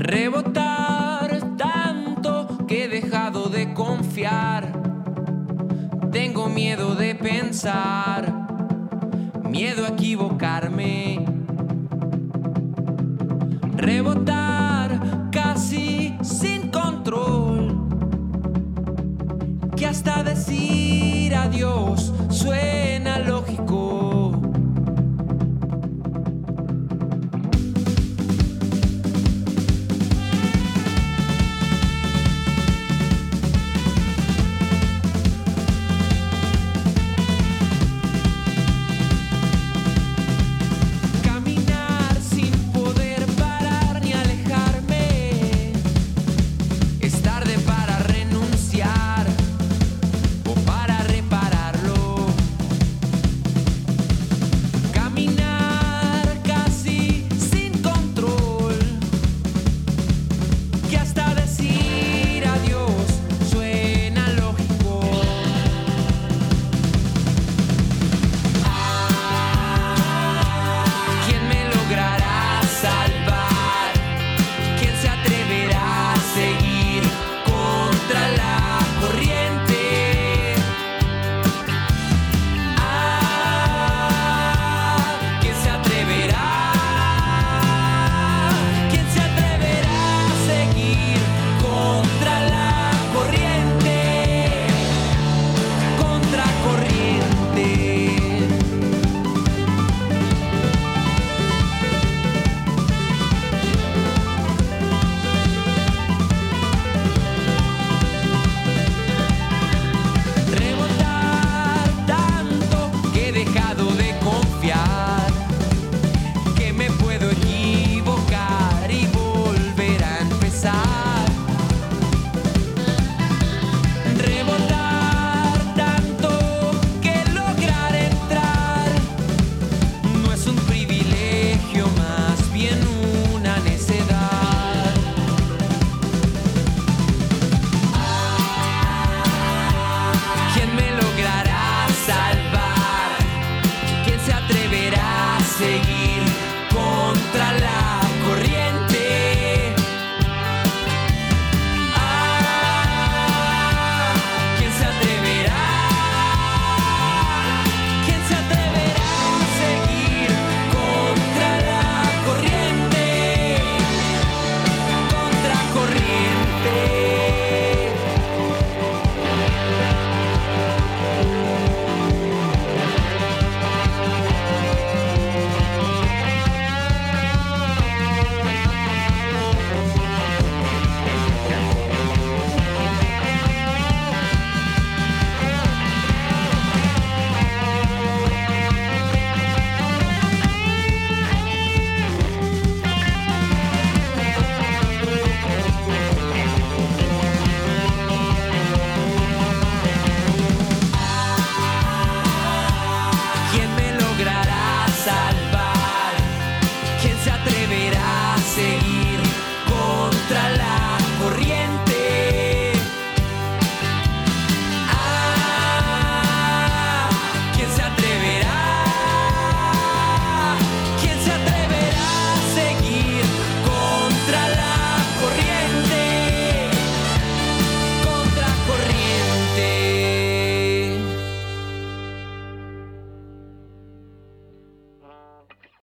Rebotar tanto que he dejado de confiar. Tengo miedo de pensar, miedo a equivocarme. Rebotar casi sin control. Que hasta decir adiós suena lógico.